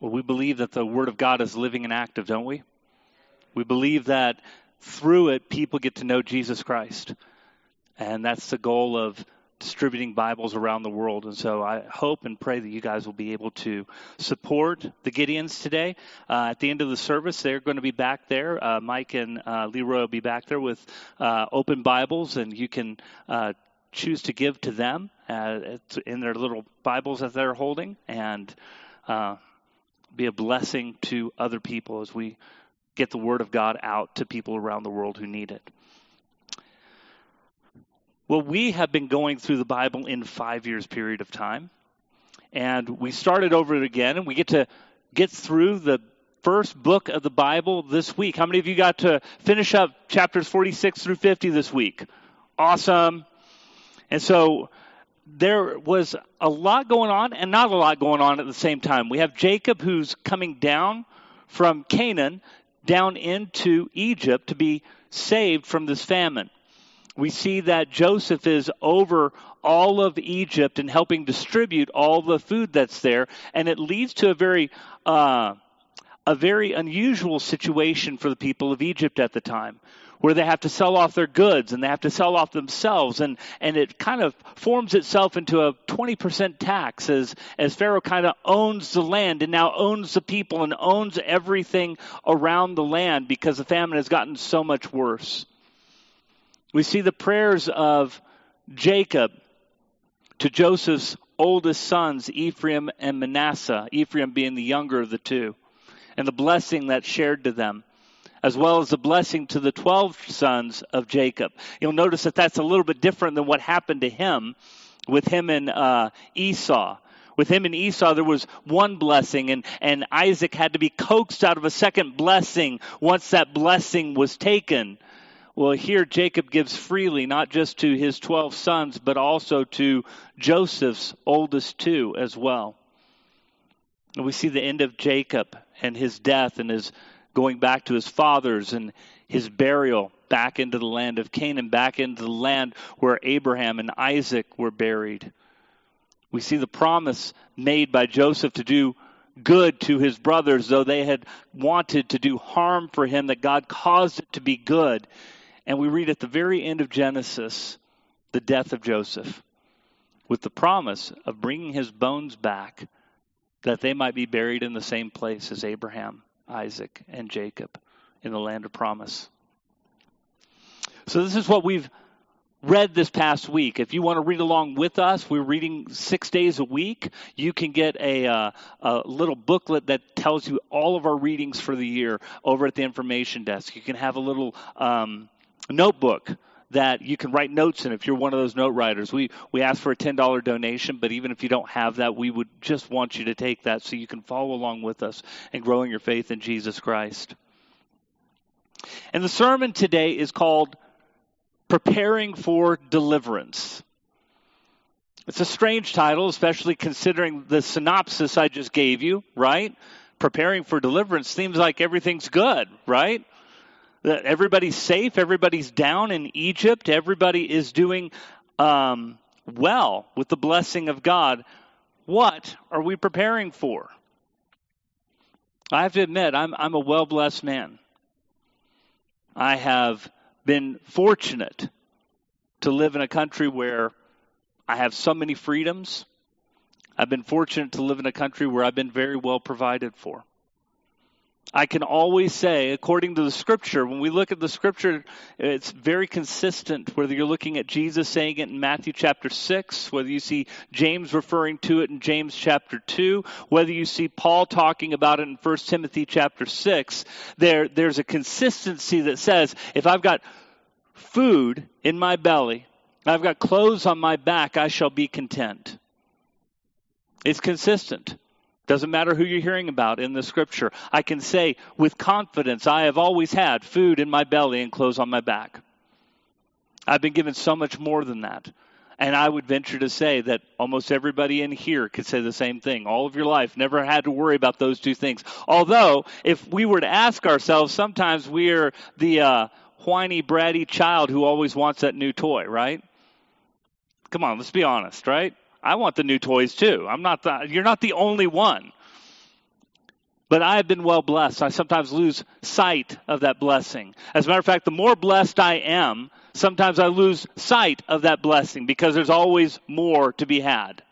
Well, we believe that the Word of God is living and active, don't we? We believe that through it, people get to know Jesus Christ. And that's the goal of distributing Bibles around the world. And so I hope and pray that you guys will be able to support the Gideons today. Uh, at the end of the service, they're going to be back there. Uh, Mike and uh, Leroy will be back there with uh, open Bibles, and you can uh, choose to give to them uh, in their little Bibles that they're holding and be a blessing to other people as we get the Word of God out to people around the world who need it. Well, we have been going through the Bible in five years period of time. And we started over it again, and we get to get through the first book of the Bible this week. How many of you got to finish up chapters 46 through 50 this week? Awesome. And so there was a lot going on and not a lot going on at the same time. We have Jacob who's coming down from Canaan down into Egypt to be saved from this famine. We see that Joseph is over all of Egypt and helping distribute all the food that's there, and it leads to a very uh, a very unusual situation for the people of Egypt at the time, where they have to sell off their goods and they have to sell off themselves, and and it kind of forms itself into a 20% tax as as Pharaoh kind of owns the land and now owns the people and owns everything around the land because the famine has gotten so much worse. We see the prayers of Jacob to Joseph's oldest sons, Ephraim and Manasseh, Ephraim being the younger of the two, and the blessing that's shared to them, as well as the blessing to the 12 sons of Jacob. You'll notice that that's a little bit different than what happened to him with him and uh, Esau. With him and Esau, there was one blessing, and, and Isaac had to be coaxed out of a second blessing once that blessing was taken. Well, here Jacob gives freely, not just to his 12 sons, but also to Joseph's oldest two as well. And we see the end of Jacob and his death and his going back to his fathers and his burial back into the land of Canaan, back into the land where Abraham and Isaac were buried. We see the promise made by Joseph to do good to his brothers, though they had wanted to do harm for him, that God caused it to be good. And we read at the very end of Genesis the death of Joseph with the promise of bringing his bones back that they might be buried in the same place as Abraham, Isaac, and Jacob in the land of promise. So, this is what we've read this past week. If you want to read along with us, we're reading six days a week. You can get a, uh, a, little booklet that tells you all of our readings for the year over at the information desk. You can have a little um, notebook that you can write notes in if you're one of those note writers. We we ask for a ten dollar donation, but even if you don't have that, we would just want you to take that so you can follow along with us and growing your faith in Jesus Christ. And the sermon today is called Preparing for Deliverance. It's a strange title, especially considering the synopsis I just gave you, right? Preparing for deliverance seems like everything's good, right? That everybody's safe, everybody's down in Egypt, everybody is doing um, well with the blessing of God. What are we preparing for? I have to admit, I'm, I'm a well blessed man. I have been fortunate to live in a country where I have so many freedoms. I've been fortunate to live in a country where I've been very well provided for. I can always say, according to the scripture, when we look at the scripture, it's very consistent, whether you're looking at Jesus saying it in Matthew chapter 6, whether you see James referring to it in James chapter 2, whether you see Paul talking about it in 1 Timothy chapter 6, there, there's a consistency that says, if I've got food in my belly, I've got clothes on my back, I shall be content. It's consistent. Doesn't matter who you're hearing about in the scripture. I can say with confidence, I have always had food in my belly and clothes on my back. I've been given so much more than that. And I would venture to say that almost everybody in here could say the same thing. All of your life, never had to worry about those two things. Although, if we were to ask ourselves, sometimes we're the uh, whiny, bratty child who always wants that new toy, right? Come on, let's be honest, right? I want the new toys too. I'm not the, you're not the only one. But I have been well blessed. I sometimes lose sight of that blessing. As a matter of fact, the more blessed I am, sometimes I lose sight of that blessing because there's always more to be had.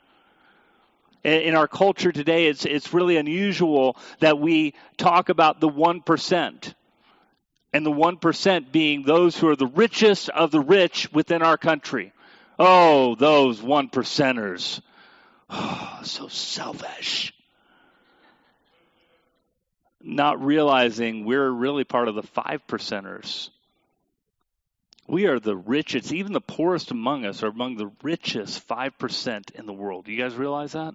In our culture today, it's, it's really unusual that we talk about the 1%. And the 1% being those who are the richest of the rich within our country. Oh, those one percenters. Oh, so selfish. Not realizing we're really part of the five percenters. We are the richest, even the poorest among us are among the richest 5% in the world. Do you guys realize that?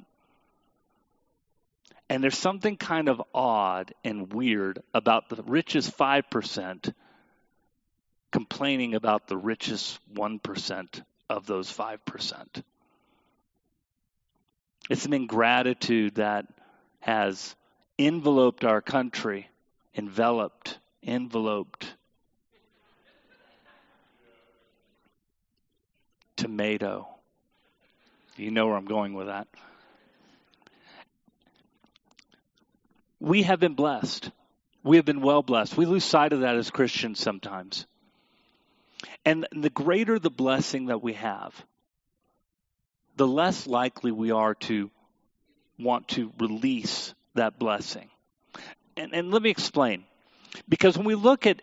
And there's something kind of odd and weird about the richest 5% complaining about the richest 1% of those 5%. It's an ingratitude that has enveloped our country, enveloped, enveloped. Tomato. You know where I'm going with that. We have been blessed. We have been well blessed. We lose sight of that as Christians sometimes. And the greater the blessing that we have, the less likely we are to want to release that blessing. And, and let me explain. Because when we look at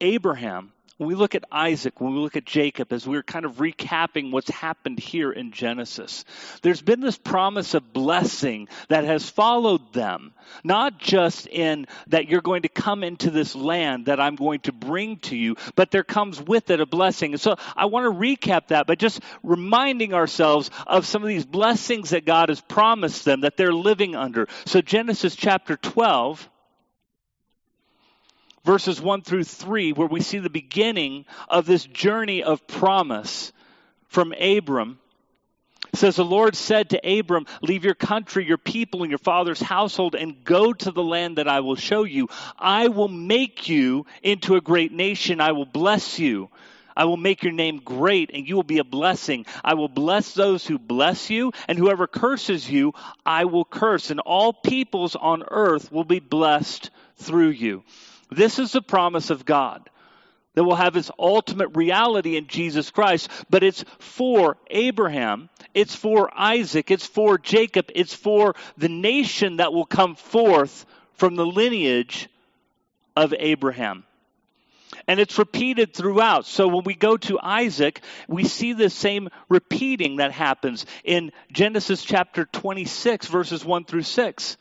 Abraham, when we look at Isaac, when we look at Jacob, as we're kind of recapping what's happened here in Genesis, there's been this promise of blessing that has followed them. Not just in that you're going to come into this land that I'm going to bring to you, but there comes with it a blessing. And so I want to recap that by just reminding ourselves of some of these blessings that God has promised them that they're living under. So Genesis chapter 12 verses 1 through 3, where we see the beginning of this journey of promise from Abram. It says, The Lord said to Abram, Leave your country, your people, and your father's household, and go to the land that I will show you. I will make you into a great nation. I will bless you. I will make your name great, and you will be a blessing. I will bless those who bless you, and whoever curses you, I will curse. And all peoples on earth will be blessed through you. This is the promise of God that will have its ultimate reality in Jesus Christ, but it's for Abraham, it's for Isaac, it's for Jacob, it's for the nation that will come forth from the lineage of Abraham. And it's repeated throughout. So when we go to Isaac, we see the same repeating that happens in Genesis chapter 26, verses 1 through 6.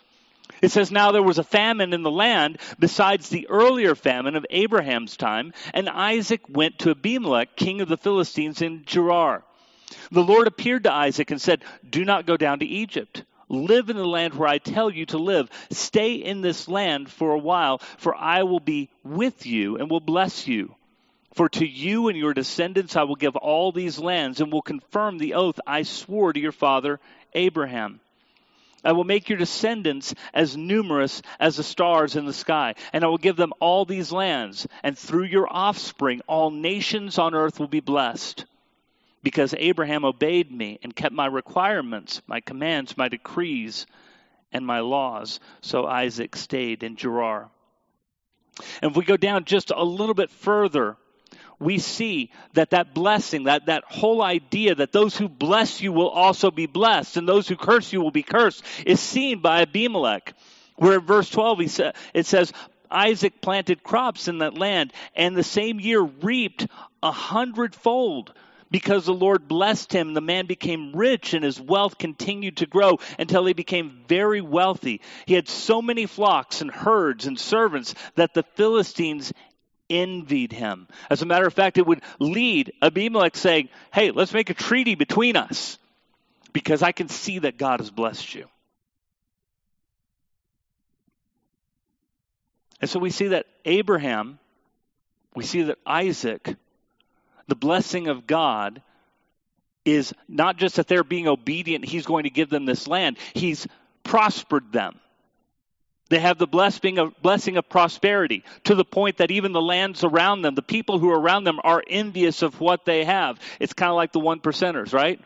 It says, Now there was a famine in the land besides the earlier famine of Abraham's time, and Isaac went to Abimelech, king of the Philistines, in Gerar. The Lord appeared to Isaac and said, Do not go down to Egypt. Live in the land where I tell you to live. Stay in this land for a while, for I will be with you and will bless you. For to you and your descendants I will give all these lands and will confirm the oath I swore to your father Abraham. I will make your descendants as numerous as the stars in the sky, and I will give them all these lands, and through your offspring all nations on earth will be blessed. Because Abraham obeyed me and kept my requirements, my commands, my decrees, and my laws. So Isaac stayed in Gerar. And if we go down just a little bit further, we see that that blessing, that, that whole idea that those who bless you will also be blessed and those who curse you will be cursed is seen by Abimelech. Where in verse 12 he sa- it says, Isaac planted crops in that land and the same year reaped a hundredfold because the Lord blessed him. The man became rich and his wealth continued to grow until he became very wealthy. He had so many flocks and herds and servants that the Philistines envied him. As a matter of fact, it would lead Abimelech saying, Hey, let's make a treaty between us because I can see that God has blessed you. And so we see that Abraham, we see that Isaac, the blessing of God is not just that they're being obedient, he's going to give them this land, he's prospered them. They have the blessing of, blessing of prosperity to the point that even the lands around them, the people who are around them, are envious of what they have. It's kind of like the one percenters, right?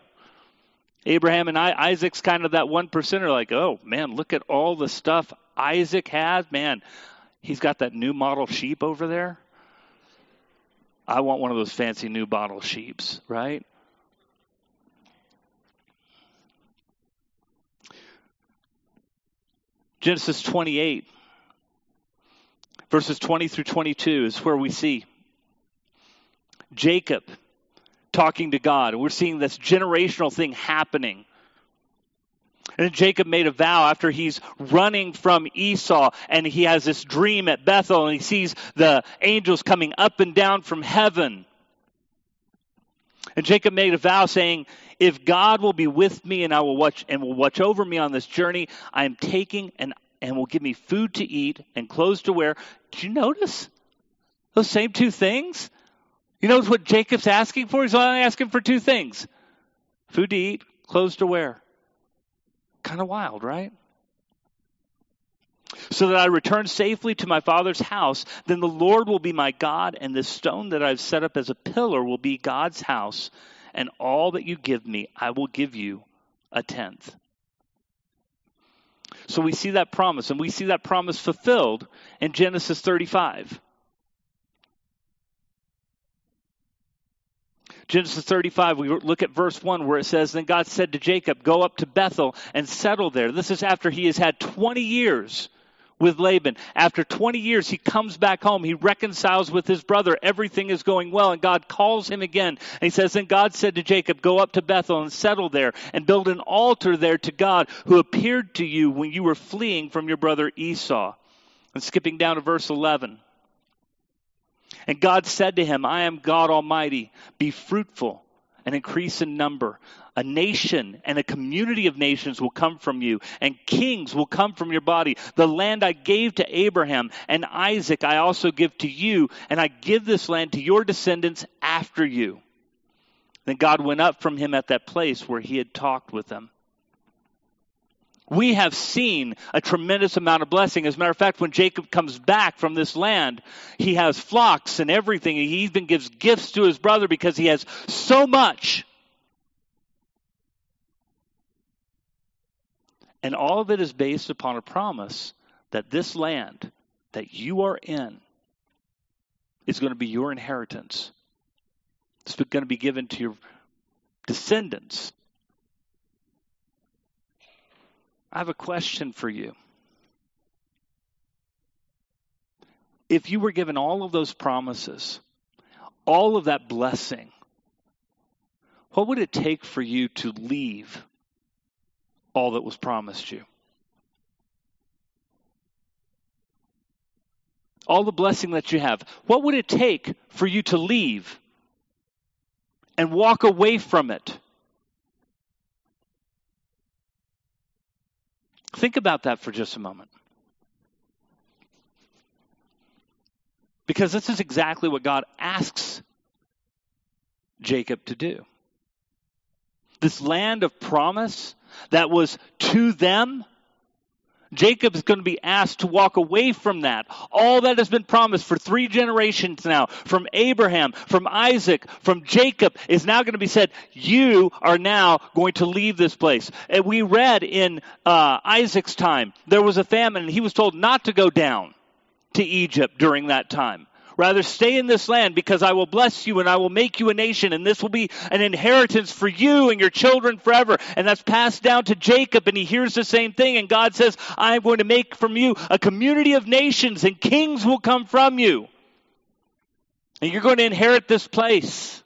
Abraham and I, Isaac's kind of that one percenter, like, oh man, look at all the stuff Isaac has. man, he's got that new model sheep over there. I want one of those fancy new bottle sheeps, right? Genesis 28, verses 20 through 22 is where we see Jacob talking to God. We're seeing this generational thing happening. And Jacob made a vow after he's running from Esau and he has this dream at Bethel and he sees the angels coming up and down from heaven. And Jacob made a vow saying, If God will be with me and I will watch and will watch over me on this journey, I am taking and, and will give me food to eat and clothes to wear. Did you notice those same two things? You notice what Jacob's asking for? He's only asking for two things food to eat, clothes to wear. Kind of wild, right? So that I return safely to my father's house, then the Lord will be my God, and this stone that I've set up as a pillar will be God's house, and all that you give me, I will give you a tenth. So we see that promise, and we see that promise fulfilled in Genesis 35. Genesis 35, we look at verse 1 where it says, Then God said to Jacob, Go up to Bethel and settle there. This is after he has had 20 years with Laban. After 20 years, he comes back home. He reconciles with his brother. Everything is going well, and God calls him again. And he says, Then God said to Jacob, Go up to Bethel and settle there, and build an altar there to God, who appeared to you when you were fleeing from your brother Esau. And skipping down to verse 11. And God said to him, I am God Almighty. Be fruitful and increase in number. A nation and a community of nations will come from you, and kings will come from your body. The land I gave to Abraham and Isaac I also give to you, and I give this land to your descendants after you. Then God went up from him at that place where he had talked with them. We have seen a tremendous amount of blessing. As a matter of fact, when Jacob comes back from this land, he has flocks and everything. He even gives gifts to his brother because he has so much And all of it is based upon a promise that this land that you are in is going to be your inheritance. It's going to be given to your descendants. I have a question for you. If you were given all of those promises, all of that blessing, what would it take for you to leave all that was promised you. All the blessing that you have. What would it take for you to leave and walk away from it? Think about that for just a moment. Because this is exactly what God asks Jacob to do. This land of promise that was to them, Jacob is going to be asked to walk away from that. All that has been promised for three generations now, from Abraham, from Isaac, from Jacob, is now going to be said, you are now going to leave this place. And we read in uh, Isaac's time, there was a famine, and he was told not to go down to Egypt during that time. Rather, stay in this land because I will bless you and I will make you a nation, and this will be an inheritance for you and your children forever. And that's passed down to Jacob, and he hears the same thing. And God says, I am going to make from you a community of nations, and kings will come from you. And you're going to inherit this place.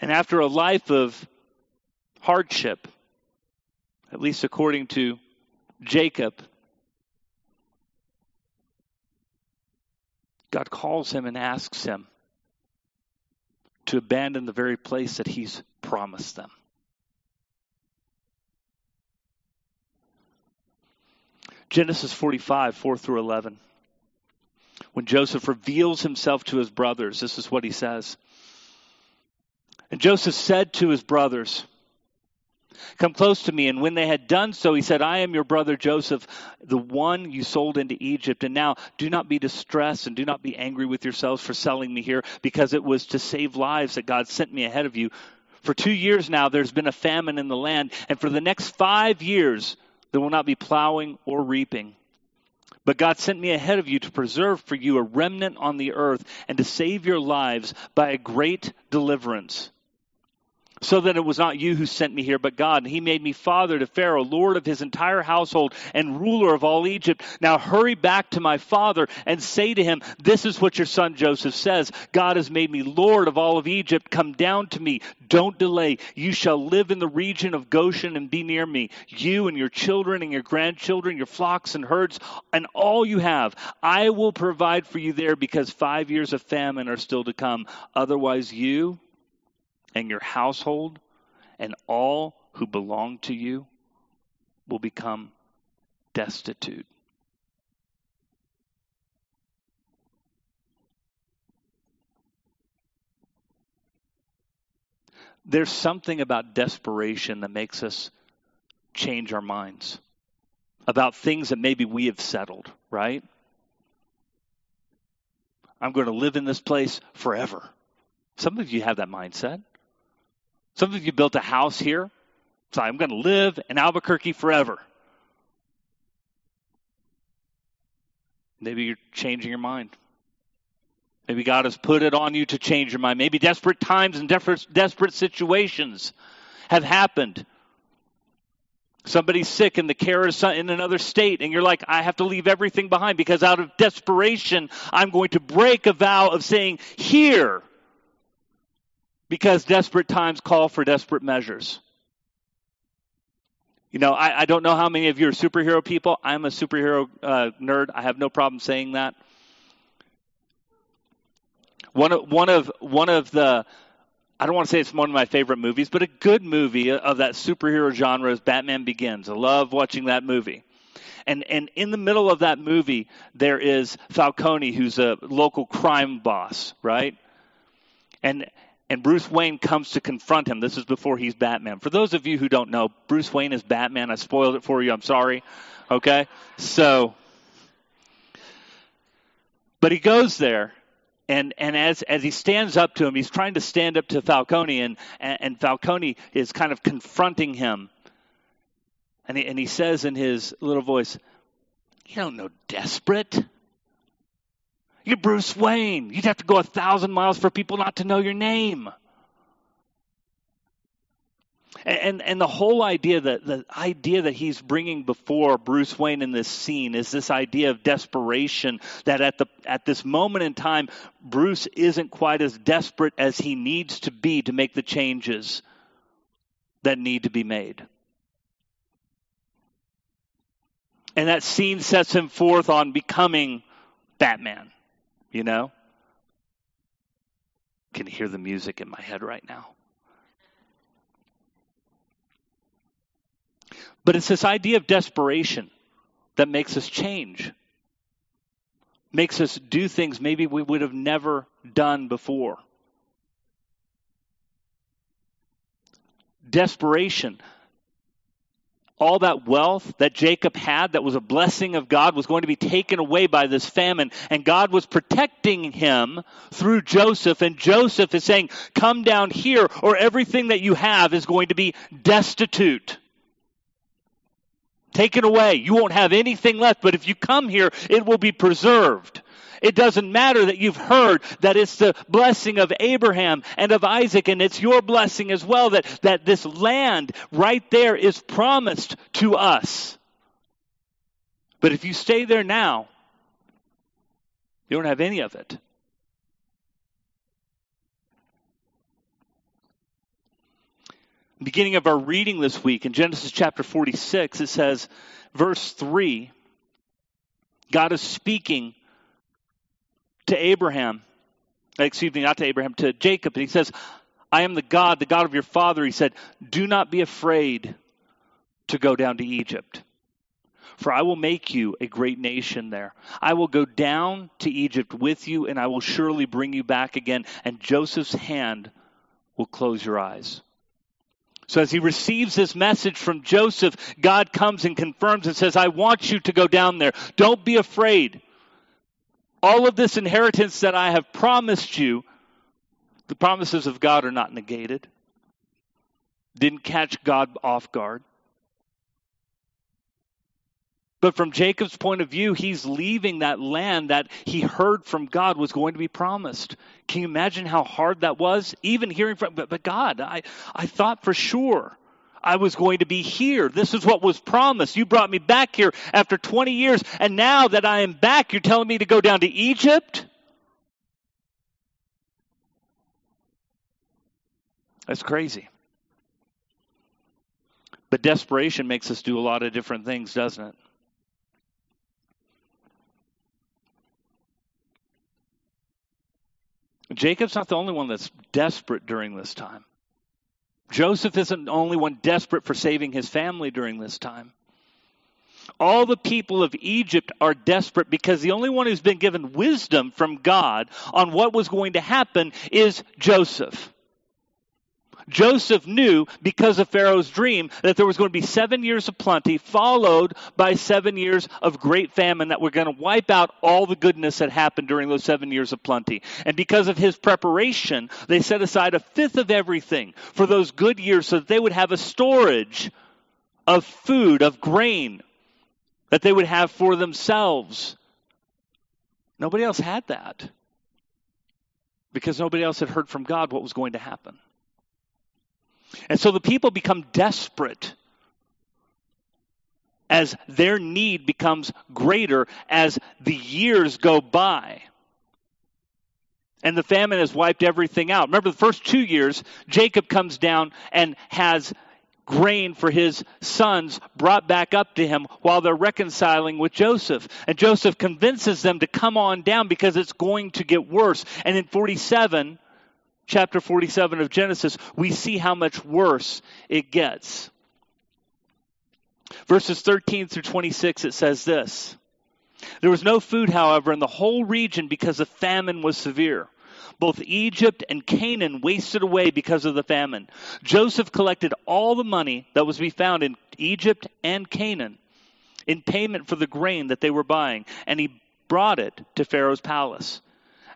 And after a life of hardship, at least according to Jacob, God calls him and asks him to abandon the very place that he's promised them. Genesis 45, 4 through 11. When Joseph reveals himself to his brothers, this is what he says. And Joseph said to his brothers, Come close to me. And when they had done so, he said, I am your brother Joseph, the one you sold into Egypt. And now do not be distressed and do not be angry with yourselves for selling me here, because it was to save lives that God sent me ahead of you. For two years now, there's been a famine in the land, and for the next five years, there will not be plowing or reaping. But God sent me ahead of you to preserve for you a remnant on the earth and to save your lives by a great deliverance so that it was not you who sent me here, but God. And he made me father to Pharaoh, lord of his entire household, and ruler of all Egypt. Now hurry back to my father and say to him, This is what your son Joseph says God has made me lord of all of Egypt. Come down to me. Don't delay. You shall live in the region of Goshen and be near me. You and your children and your grandchildren, your flocks and herds, and all you have. I will provide for you there because five years of famine are still to come. Otherwise, you and your household and all who belong to you will become destitute. There's something about desperation that makes us change our minds about things that maybe we have settled, right? I'm going to live in this place forever. Some of you have that mindset. Some of you built a house here. So I'm going to live in Albuquerque forever. Maybe you're changing your mind. Maybe God has put it on you to change your mind. Maybe desperate times and desperate, desperate situations have happened. Somebody's sick and the care is in another state, and you're like, I have to leave everything behind because out of desperation, I'm going to break a vow of saying, Here, because desperate times call for desperate measures. You know, I, I, don't know how many of you are superhero people. I'm a superhero uh, nerd. I have no problem saying that. One of, one of one of the I don't want to say it's one of my favorite movies, but a good movie of that superhero genre is Batman Begins. I love watching that movie. And and in the middle of that movie, there is Falcone, who's a local crime boss, right? And and Bruce Wayne comes to confront him. This is before he's Batman. For those of you who don't know, Bruce Wayne is Batman. I spoiled it for you. I'm sorry. Okay? So, but he goes there, and, and as, as he stands up to him, he's trying to stand up to Falcone, and, and Falcone is kind of confronting him. And he, and he says in his little voice, You don't know desperate. You're Bruce Wayne. You'd have to go a thousand miles for people not to know your name. And, and the whole idea that the idea that he's bringing before Bruce Wayne in this scene is this idea of desperation that at the at this moment in time Bruce isn't quite as desperate as he needs to be to make the changes that need to be made. And that scene sets him forth on becoming Batman. You know? Can hear the music in my head right now. But it's this idea of desperation that makes us change, makes us do things maybe we would have never done before. Desperation all that wealth that Jacob had that was a blessing of God was going to be taken away by this famine. And God was protecting him through Joseph. And Joseph is saying, Come down here, or everything that you have is going to be destitute. Taken away. You won't have anything left. But if you come here, it will be preserved. It doesn't matter that you've heard that it's the blessing of Abraham and of Isaac, and it's your blessing as well that, that this land right there is promised to us. But if you stay there now, you don't have any of it. Beginning of our reading this week in Genesis chapter 46, it says, verse 3, God is speaking to Abraham, excuse me, not to Abraham, to Jacob, and he says, I am the God, the God of your father. He said, Do not be afraid to go down to Egypt. For I will make you a great nation there. I will go down to Egypt with you, and I will surely bring you back again, and Joseph's hand will close your eyes. So as he receives this message from Joseph, God comes and confirms and says, I want you to go down there. Don't be afraid all of this inheritance that I have promised you, the promises of God are not negated. didn't catch God off guard. But from Jacob's point of view, he's leaving that land that he heard from God was going to be promised. Can you imagine how hard that was? Even hearing from, but, but God, I, I thought for sure I was going to be here. This is what was promised. You brought me back here after 20 years, and now that I am back, you're telling me to go down to Egypt? That's crazy. But desperation makes us do a lot of different things, doesn't it? Jacob's not the only one that's desperate during this time. Joseph isn't the only one desperate for saving his family during this time. All the people of Egypt are desperate because the only one who's been given wisdom from God on what was going to happen is Joseph. Joseph knew because of Pharaoh's dream that there was going to be seven years of plenty, followed by seven years of great famine that were going to wipe out all the goodness that happened during those seven years of plenty. And because of his preparation, they set aside a fifth of everything for those good years so that they would have a storage of food, of grain, that they would have for themselves. Nobody else had that because nobody else had heard from God what was going to happen. And so the people become desperate as their need becomes greater as the years go by. And the famine has wiped everything out. Remember, the first two years, Jacob comes down and has grain for his sons brought back up to him while they're reconciling with Joseph. And Joseph convinces them to come on down because it's going to get worse. And in 47, chapter 47 of Genesis, we see how much worse it gets. Verses 13 through 26, it says this There was no food, however, in the whole region because the famine was severe. Both Egypt and Canaan wasted away because of the famine. Joseph collected all the money that was to be found in Egypt and Canaan in payment for the grain that they were buying, and he brought it to Pharaoh's palace.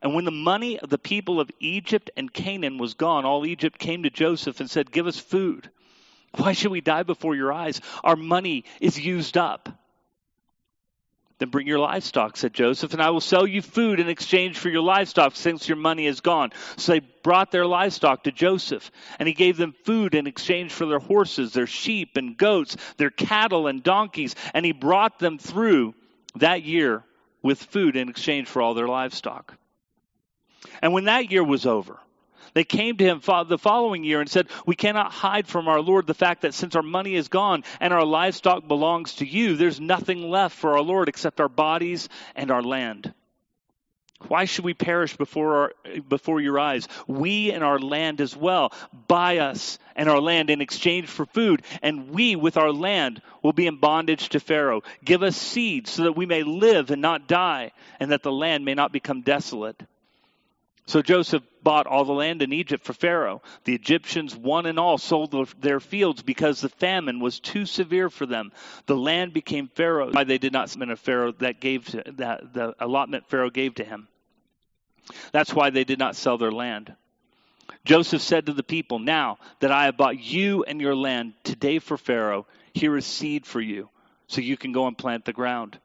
And when the money of the people of Egypt and Canaan was gone, all Egypt came to Joseph and said, Give us food. Why should we die before your eyes? Our money is used up. Then bring your livestock, said Joseph, and I will sell you food in exchange for your livestock since your money is gone. So they brought their livestock to Joseph, and he gave them food in exchange for their horses, their sheep and goats, their cattle and donkeys, and he brought them through that year with food in exchange for all their livestock. And when that year was over, they came to him the following year and said, We cannot hide from our Lord the fact that since our money is gone and our livestock belongs to you, there's nothing left for our Lord except our bodies and our land. Why should we perish before, our, before your eyes? We and our land as well. Buy us and our land in exchange for food, and we with our land will be in bondage to Pharaoh. Give us seed so that we may live and not die, and that the land may not become desolate. So Joseph bought all the land in Egypt for Pharaoh. The Egyptians, one and all, sold their fields because the famine was too severe for them. The land became Pharaoh. Why they did not submit a Pharaoh that gave to, that the allotment Pharaoh gave to him. That's why they did not sell their land. Joseph said to the people, Now that I have bought you and your land today for Pharaoh, here is seed for you, so you can go and plant the ground.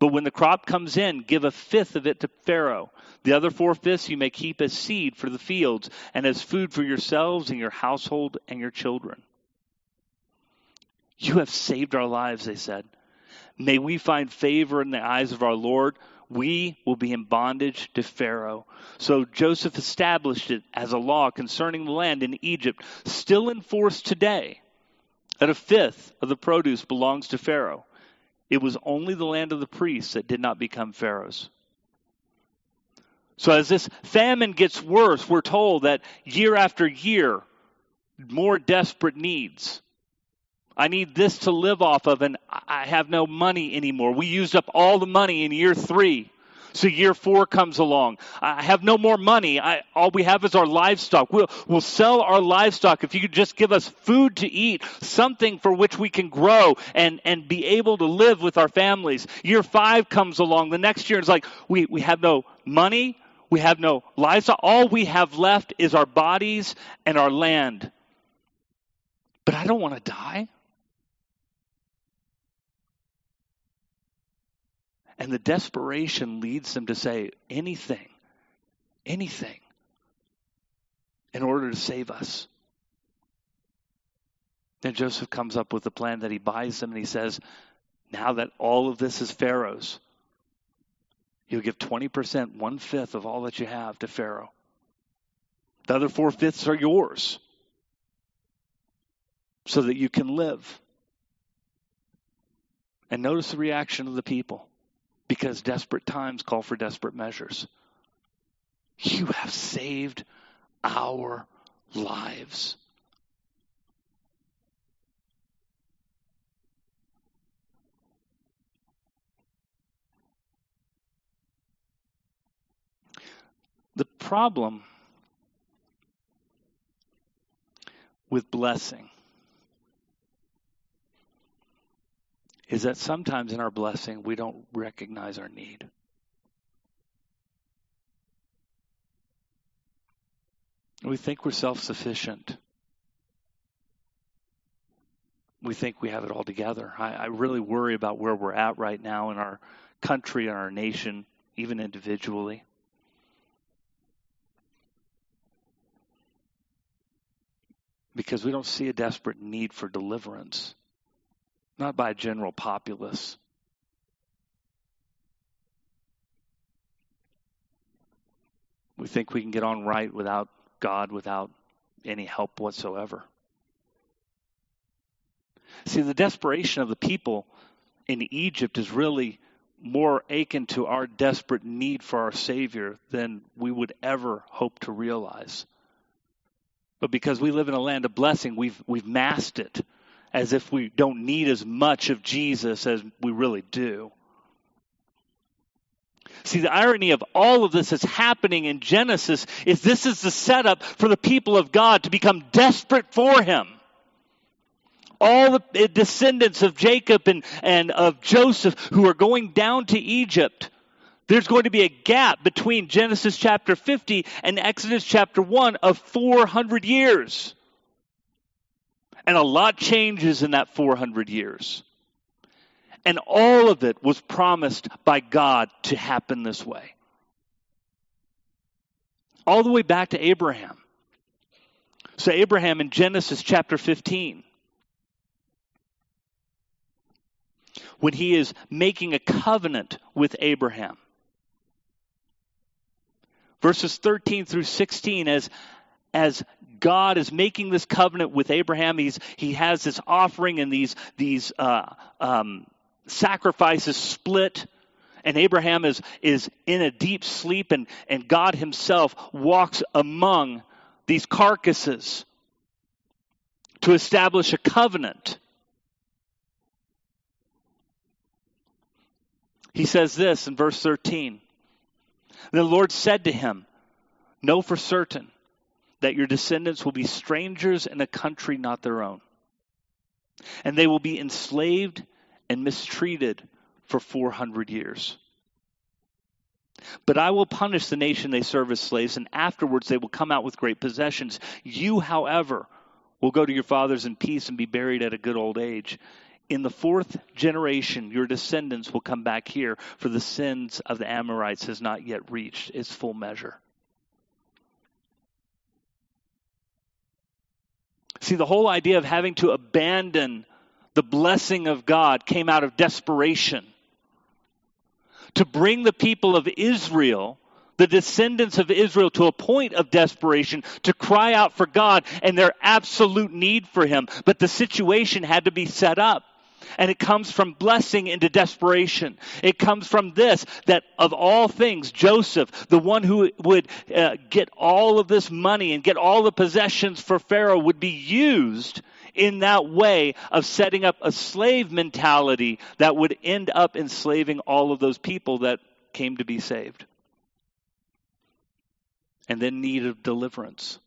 But when the crop comes in, give a fifth of it to Pharaoh. The other four fifths you may keep as seed for the fields and as food for yourselves and your household and your children. You have saved our lives, they said. May we find favor in the eyes of our Lord. We will be in bondage to Pharaoh. So Joseph established it as a law concerning the land in Egypt, still in force today, that a fifth of the produce belongs to Pharaoh. It was only the land of the priests that did not become Pharaoh's. So as this famine gets worse, we're told that year after year, more desperate needs. I need this to live off of, and I have no money anymore. We used up all the money in year three. So year four comes along. I have no more money. I, all we have is our livestock. We'll, we'll sell our livestock if you could just give us food to eat, something for which we can grow and, and be able to live with our families. Year five comes along. The next year it's like we, we have no money. We have no livestock. All we have left is our bodies and our land. but I don't want to die. And the desperation leads them to say anything, anything, in order to save us. Then Joseph comes up with a plan that he buys them and he says, Now that all of this is Pharaoh's, you'll give 20%, one fifth of all that you have to Pharaoh. The other four fifths are yours so that you can live. And notice the reaction of the people because desperate times call for desperate measures. You have saved our lives. The problem with blessing is that sometimes in our blessing we don't recognize our need. We think we're self sufficient. We think we have it all together. I, I, really worry about where we're at right now in our country in our nation, even individually. Because we don't see a desperate need for deliverance not by a general populace. We think we can get on right without God, without any help whatsoever. See, the desperation of the people in Egypt is really more akin to our desperate need for our Savior than we would ever hope to realize. But because we live in a land of blessing, we've, we've masked it as if we don't need as much of Jesus as we really do. See, the irony of all of this that's happening in Genesis is this is the setup for the people of God to become desperate for Him. All the descendants of Jacob and, and of Joseph who are going down to Egypt, there's going to be a gap between Genesis chapter 50 and Exodus chapter 1 of 400 years. And a lot changes in that 400 years. And all of it was promised by God to happen this way. All the way back to Abraham. So, Abraham in Genesis chapter 15, when he is making a covenant with Abraham, verses 13 through 16, as, as God is making this covenant with Abraham. He's, he has this offering and these, these uh, um, sacrifices split. And Abraham is, is in a deep sleep, and, and God himself walks among these carcasses to establish a covenant. He says this in verse 13. The Lord said to him, Know for certain that your descendants will be strangers in a country not their own. And they will be enslaved and mistreated for 400 years. But I will punish the nation they serve as slaves, and afterwards they will come out with great possessions. You, however, will go to your fathers in peace and be buried at a good old age. In the fourth generation, your descendants will come back here, for the sins of the Amorites has not yet reached its full measure. See, the whole idea of having to abandon the blessing of God came out of desperation. To bring the people of Israel, the descendants of Israel, to a point of desperation to cry out for God and their absolute need for Him. But the situation had to be set up. And it comes from blessing into desperation. It comes from this that of all things, Joseph, the one who would uh, get all of this money and get all the possessions for Pharaoh, would be used in that way of setting up a slave mentality that would end up enslaving all of those people that came to be saved. And then need of deliverance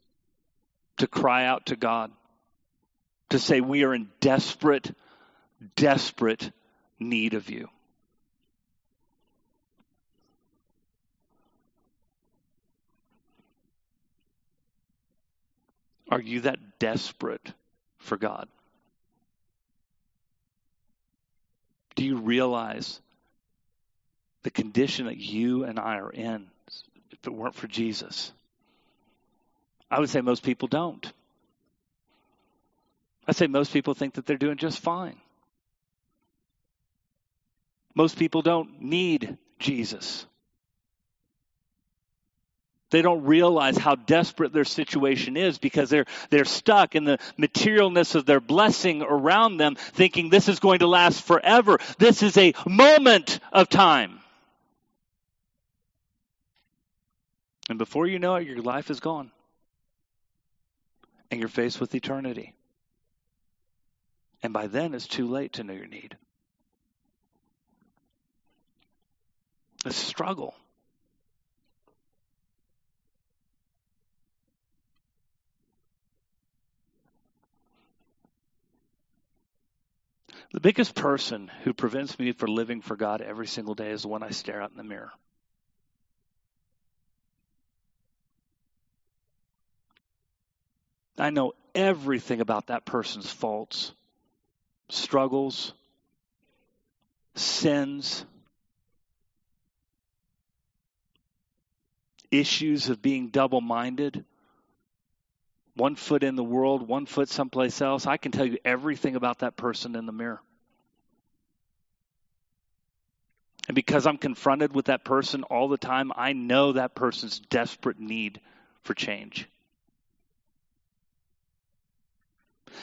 to cry out to God, to say, We are in desperate desperate need of you. Are you that desperate for God? Do you realize the condition that you and I are in if it weren't for Jesus? I would say most people don't. I say most people think that they're doing just fine. Most people don't need Jesus. They don't realize how desperate their situation is because they're, they're stuck in the materialness of their blessing around them, thinking this is going to last forever. This is a moment of time. And before you know it, your life is gone. And you're faced with eternity. And by then, it's too late to know your need. A struggle. The biggest person who prevents me from living for God every single day is the one I stare at in the mirror. I know everything about that person's faults, struggles, sins, issues of being double minded, one foot in the world, one foot someplace else. I can tell you everything about that person in the mirror. And because I'm confronted with that person all the time, I know that person's desperate need for change.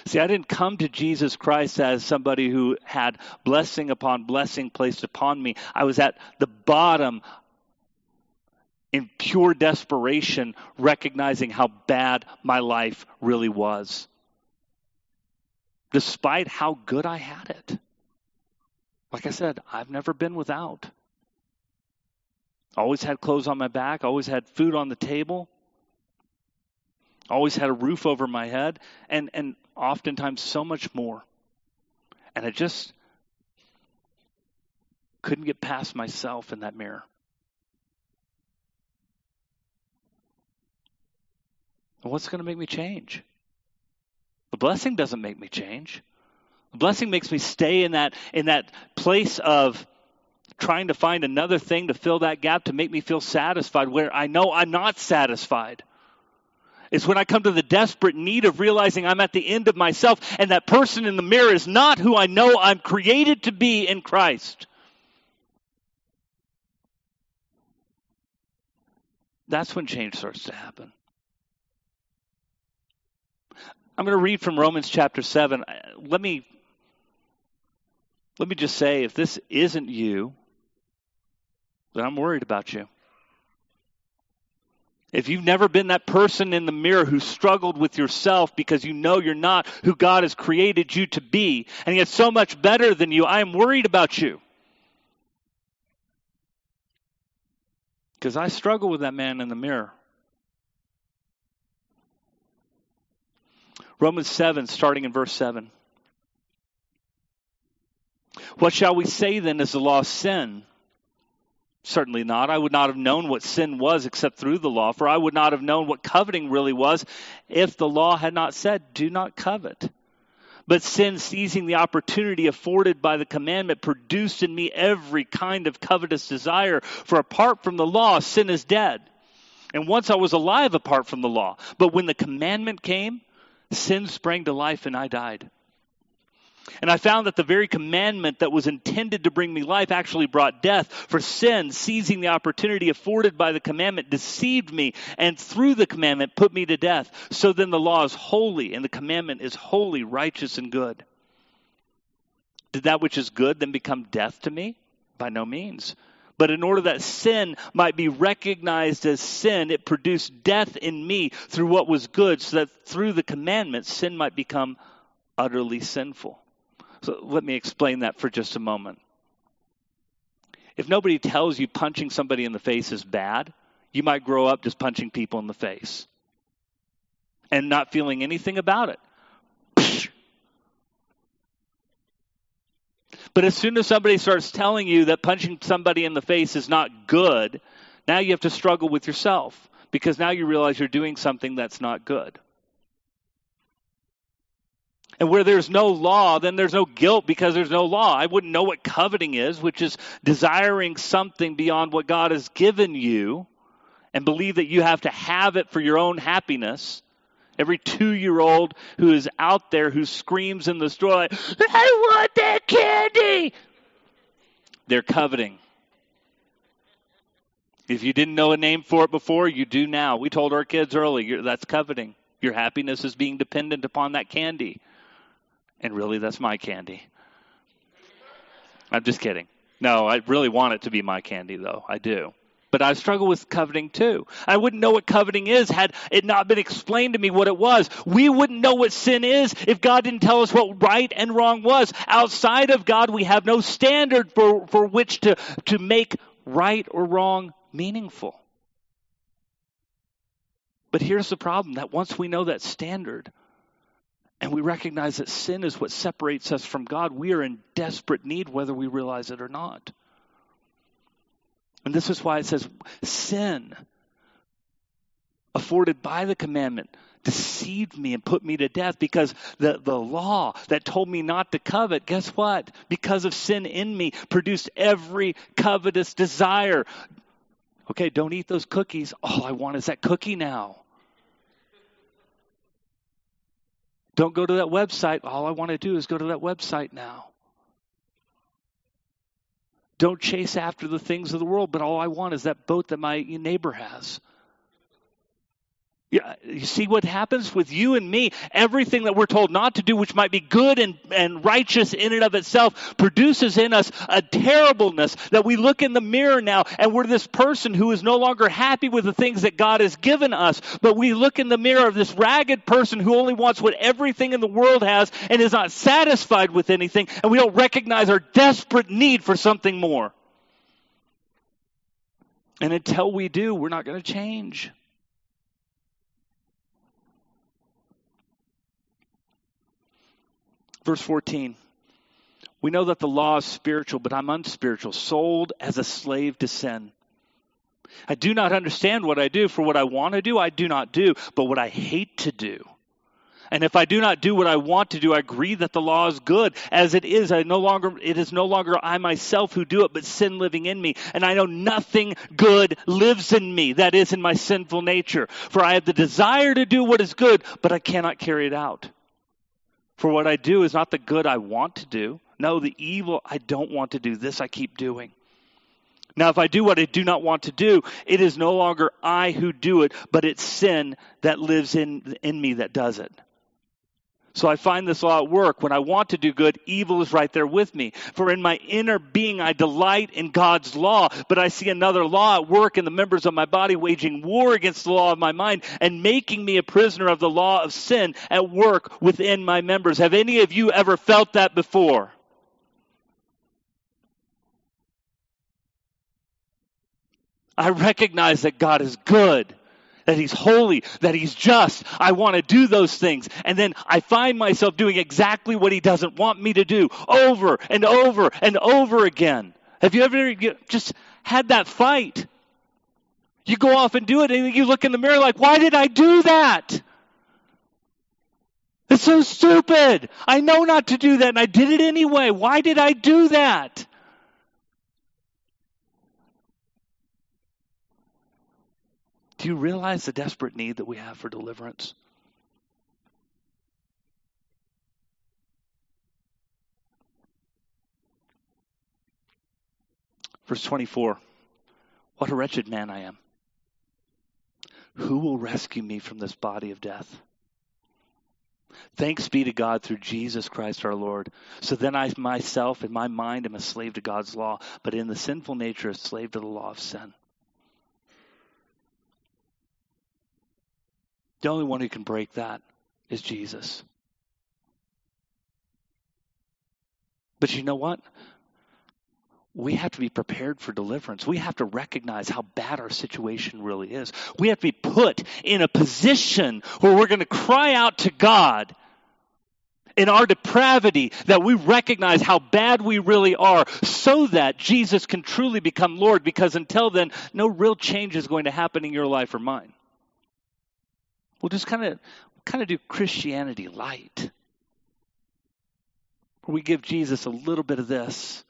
See, I didn't come to Jesus Christ as somebody who had blessing upon blessing placed upon me. I was at the bottom in pure desperation, recognizing how bad my life really was. Despite how good I had it. Like I said, I've never been without. Always had clothes on my back, always had food on the table, always had a roof over my head, and, and oftentimes so much more. And I just couldn't get past myself in that mirror. What's going to make me change? The blessing doesn't make me change. The blessing makes me stay in that in that place of trying to find another thing to fill that gap to make me feel satisfied where I know I'm not satisfied. It's when I come to the desperate need of realizing I'm at the end of myself and that person in the mirror is not who I know I'm created to be in Christ. That's when change starts to happen. I'm going to read from Romans chapter 7. Uh, let me let me just say if this isn't you, then I'm worried about you. If you've never been that person in the mirror who struggled with yourself because you know you're not who God has created you to be, and yet so much better than you, I am worried about you. Because I struggle with that man in the mirror. Romans 7, starting in verse 7. What shall we say then? Is the law sin? Certainly not. I would not have known what sin was except through the law, for I would not have known what coveting really was if the law had not said, Do not covet. But sin, seizing the opportunity afforded by the commandment, produced in me every kind of covetous desire. For apart from the law, sin is dead. And once I was alive apart from the law. But when the commandment came, sin sprang to life and I died. And I found that the very commandment that was intended to bring me life actually brought death. For sin, seizing the opportunity afforded by the commandment, deceived me, and through the commandment put me to death. So then the law is holy, and the commandment is holy, righteous, and good. Did that which is good then become death to me? By no means. But in order that sin might be recognized as sin, it produced death in me through what was good, so that through the commandments, sin might become utterly sinful. So let me explain that for just a moment. If nobody tells you punching somebody in the face is bad, you might grow up just punching people in the face and not feeling anything about it. But as soon as somebody starts telling you that punching somebody in the face is not good, now you have to struggle with yourself because now you realize you're doing something that's not good. And where there's no law, then there's no guilt because there's no law. I wouldn't know what coveting is, which is desiring something beyond what God has given you and believe that you have to have it for your own happiness. Every two year old who is out there who screams in the store, like, I want that candy, they're coveting. If you didn't know a name for it before, you do now. We told our kids early, that's coveting. Your happiness is being dependent upon that candy. And really, that's my candy. I'm just kidding. No, I really want it to be my candy, though. I do. But I struggle with coveting too. I wouldn't know what coveting is had it not been explained to me what it was. We wouldn't know what sin is if God didn't tell us what right and wrong was. Outside of God, we have no standard for, for which to, to make right or wrong meaningful. But here's the problem that once we know that standard and we recognize that sin is what separates us from God, we are in desperate need whether we realize it or not. And this is why it says sin afforded by the commandment deceived me and put me to death because the, the law that told me not to covet, guess what? Because of sin in me, produced every covetous desire. Okay, don't eat those cookies. All I want is that cookie now. Don't go to that website. All I want to do is go to that website now. Don't chase after the things of the world, but all I want is that boat that my neighbor has. You see what happens with you and me? Everything that we're told not to do, which might be good and, and righteous in and of itself, produces in us a terribleness that we look in the mirror now and we're this person who is no longer happy with the things that God has given us. But we look in the mirror of this ragged person who only wants what everything in the world has and is not satisfied with anything. And we don't recognize our desperate need for something more. And until we do, we're not going to change. Verse 14. We know that the law is spiritual, but I'm unspiritual, sold as a slave to sin. I do not understand what I do, for what I want to do, I do not do, but what I hate to do. And if I do not do what I want to do, I agree that the law is good. As it is, I no longer it is no longer I myself who do it, but sin living in me. And I know nothing good lives in me, that is in my sinful nature. For I have the desire to do what is good, but I cannot carry it out. For what I do is not the good I want to do. No, the evil I don't want to do. This I keep doing. Now, if I do what I do not want to do, it is no longer I who do it, but it's sin that lives in, in me that does it. So I find this law at work. When I want to do good, evil is right there with me. For in my inner being, I delight in God's law, but I see another law at work in the members of my body, waging war against the law of my mind and making me a prisoner of the law of sin at work within my members. Have any of you ever felt that before? I recognize that God is good that he's holy, that he's just. I want to do those things. And then I find myself doing exactly what he doesn't want me to do over and over and over again. Have you ever just had that fight? You go off and do it, and you look in the mirror like, why did I do that? It's so stupid. I know not to do that, and I did it anyway. Why did I do that? Do you realize the desperate need that we have for deliverance? Verse 24 What a wretched man I am. Who will rescue me from this body of death? Thanks be to God through Jesus Christ our Lord. So then I myself, in my mind, am a slave to God's law, but in the sinful nature, a slave to the law of sin. The only one who can break that is Jesus. But you know what? We have to be prepared for deliverance. We have to recognize how bad our situation really is. We have to be put in a position where we're going to cry out to God in our depravity that we recognize how bad we really are so that Jesus can truly become Lord because until then, no real change is going to happen in your life or mine. We'll just kind of kind of do Christianity light. we give Jesus a little bit of this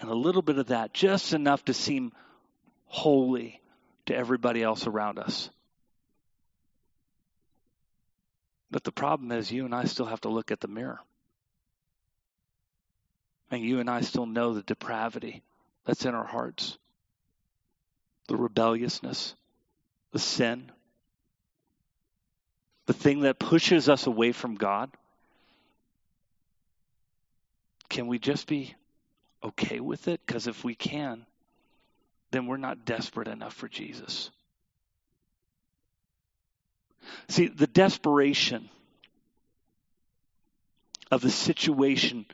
and a little bit of that, just enough to seem holy to everybody else around us. But the problem is, you and I still have to look at the mirror. And you and I still know the depravity that's in our hearts the rebelliousness, the sin, the thing that pushes us away from God. Can we just be okay with it? Because if we can, then we're not desperate enough for Jesus. See, the desperation of the situation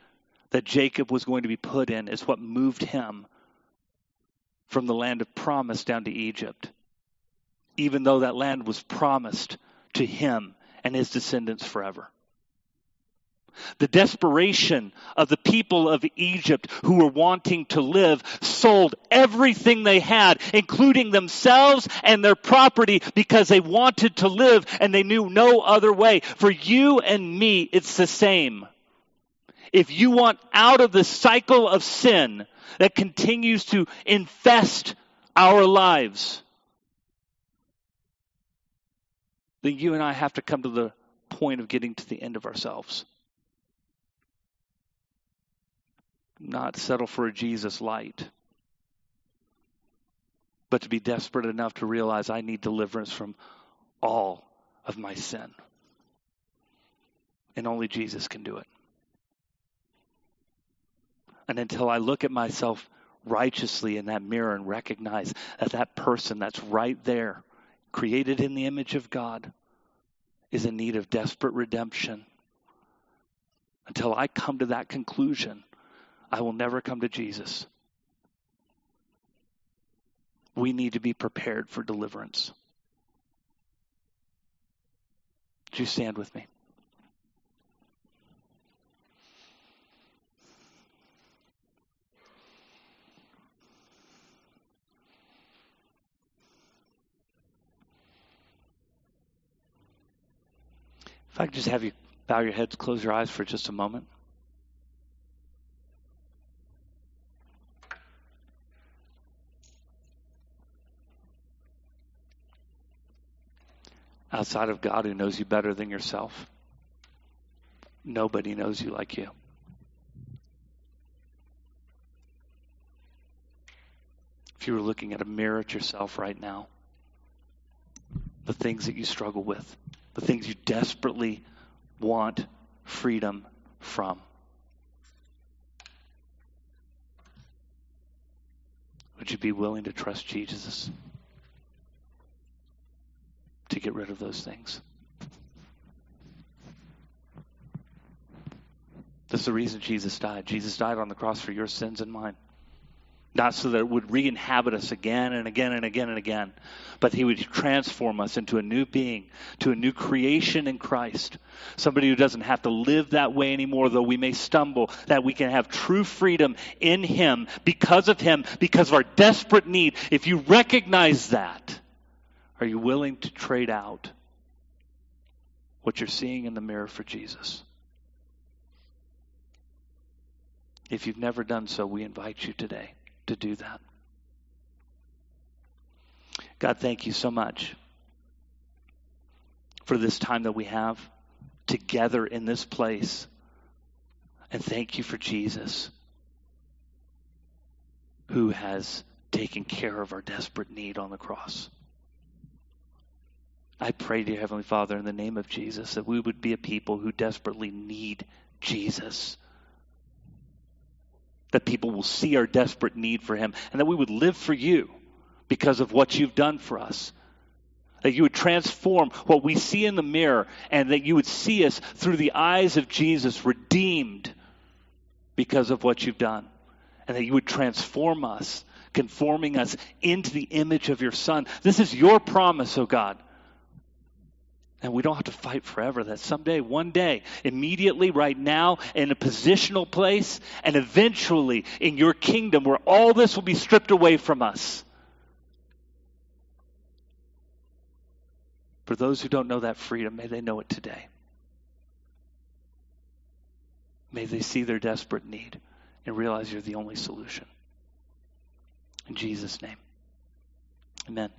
that Jacob was going to be put in is what moved him from the land of promise down to Egypt, even though that land was promised to him and his descendants forever. The desperation of the people of Egypt who were wanting to live sold everything they had, including themselves and their property, because they wanted to live and they knew no other way. For you and me, it's the same. If you want out of the cycle of sin that continues to infest our lives, then you and I have to come to the point of getting to the end of ourselves. Not settle for a Jesus light, but to be desperate enough to realize I need deliverance from all of my sin. And only Jesus can do it. And until I look at myself righteously in that mirror and recognize that that person that's right there created in the image of God, is in need of desperate redemption. Until I come to that conclusion, I will never come to Jesus. We need to be prepared for deliverance. Would you stand with me? I could just have you bow your heads, close your eyes for just a moment. Outside of God who knows you better than yourself, nobody knows you like you. If you were looking at a mirror at yourself right now, the things that you struggle with, the things you desperately want freedom from. Would you be willing to trust Jesus to get rid of those things? That's the reason Jesus died. Jesus died on the cross for your sins and mine. Not so that it would re inhabit us again and again and again and again, but He would transform us into a new being, to a new creation in Christ. Somebody who doesn't have to live that way anymore, though we may stumble, that we can have true freedom in Him because of Him, because of our desperate need. If you recognize that, are you willing to trade out what you're seeing in the mirror for Jesus? If you've never done so, we invite you today to do that. God, thank you so much for this time that we have together in this place. And thank you for Jesus, who has taken care of our desperate need on the cross. I pray, dear Heavenly Father, in the name of Jesus, that we would be a people who desperately need Jesus that people will see our desperate need for Him, and that we would live for you because of what you've done for us. That you would transform what we see in the mirror, and that you would see us through the eyes of Jesus, redeemed because of what you've done. And that you would transform us, conforming us into the image of your Son. This is your promise, O oh God. And we don't have to fight forever. That someday, one day, immediately, right now, in a positional place, and eventually in your kingdom where all this will be stripped away from us. For those who don't know that freedom, may they know it today. May they see their desperate need and realize you're the only solution. In Jesus' name, amen.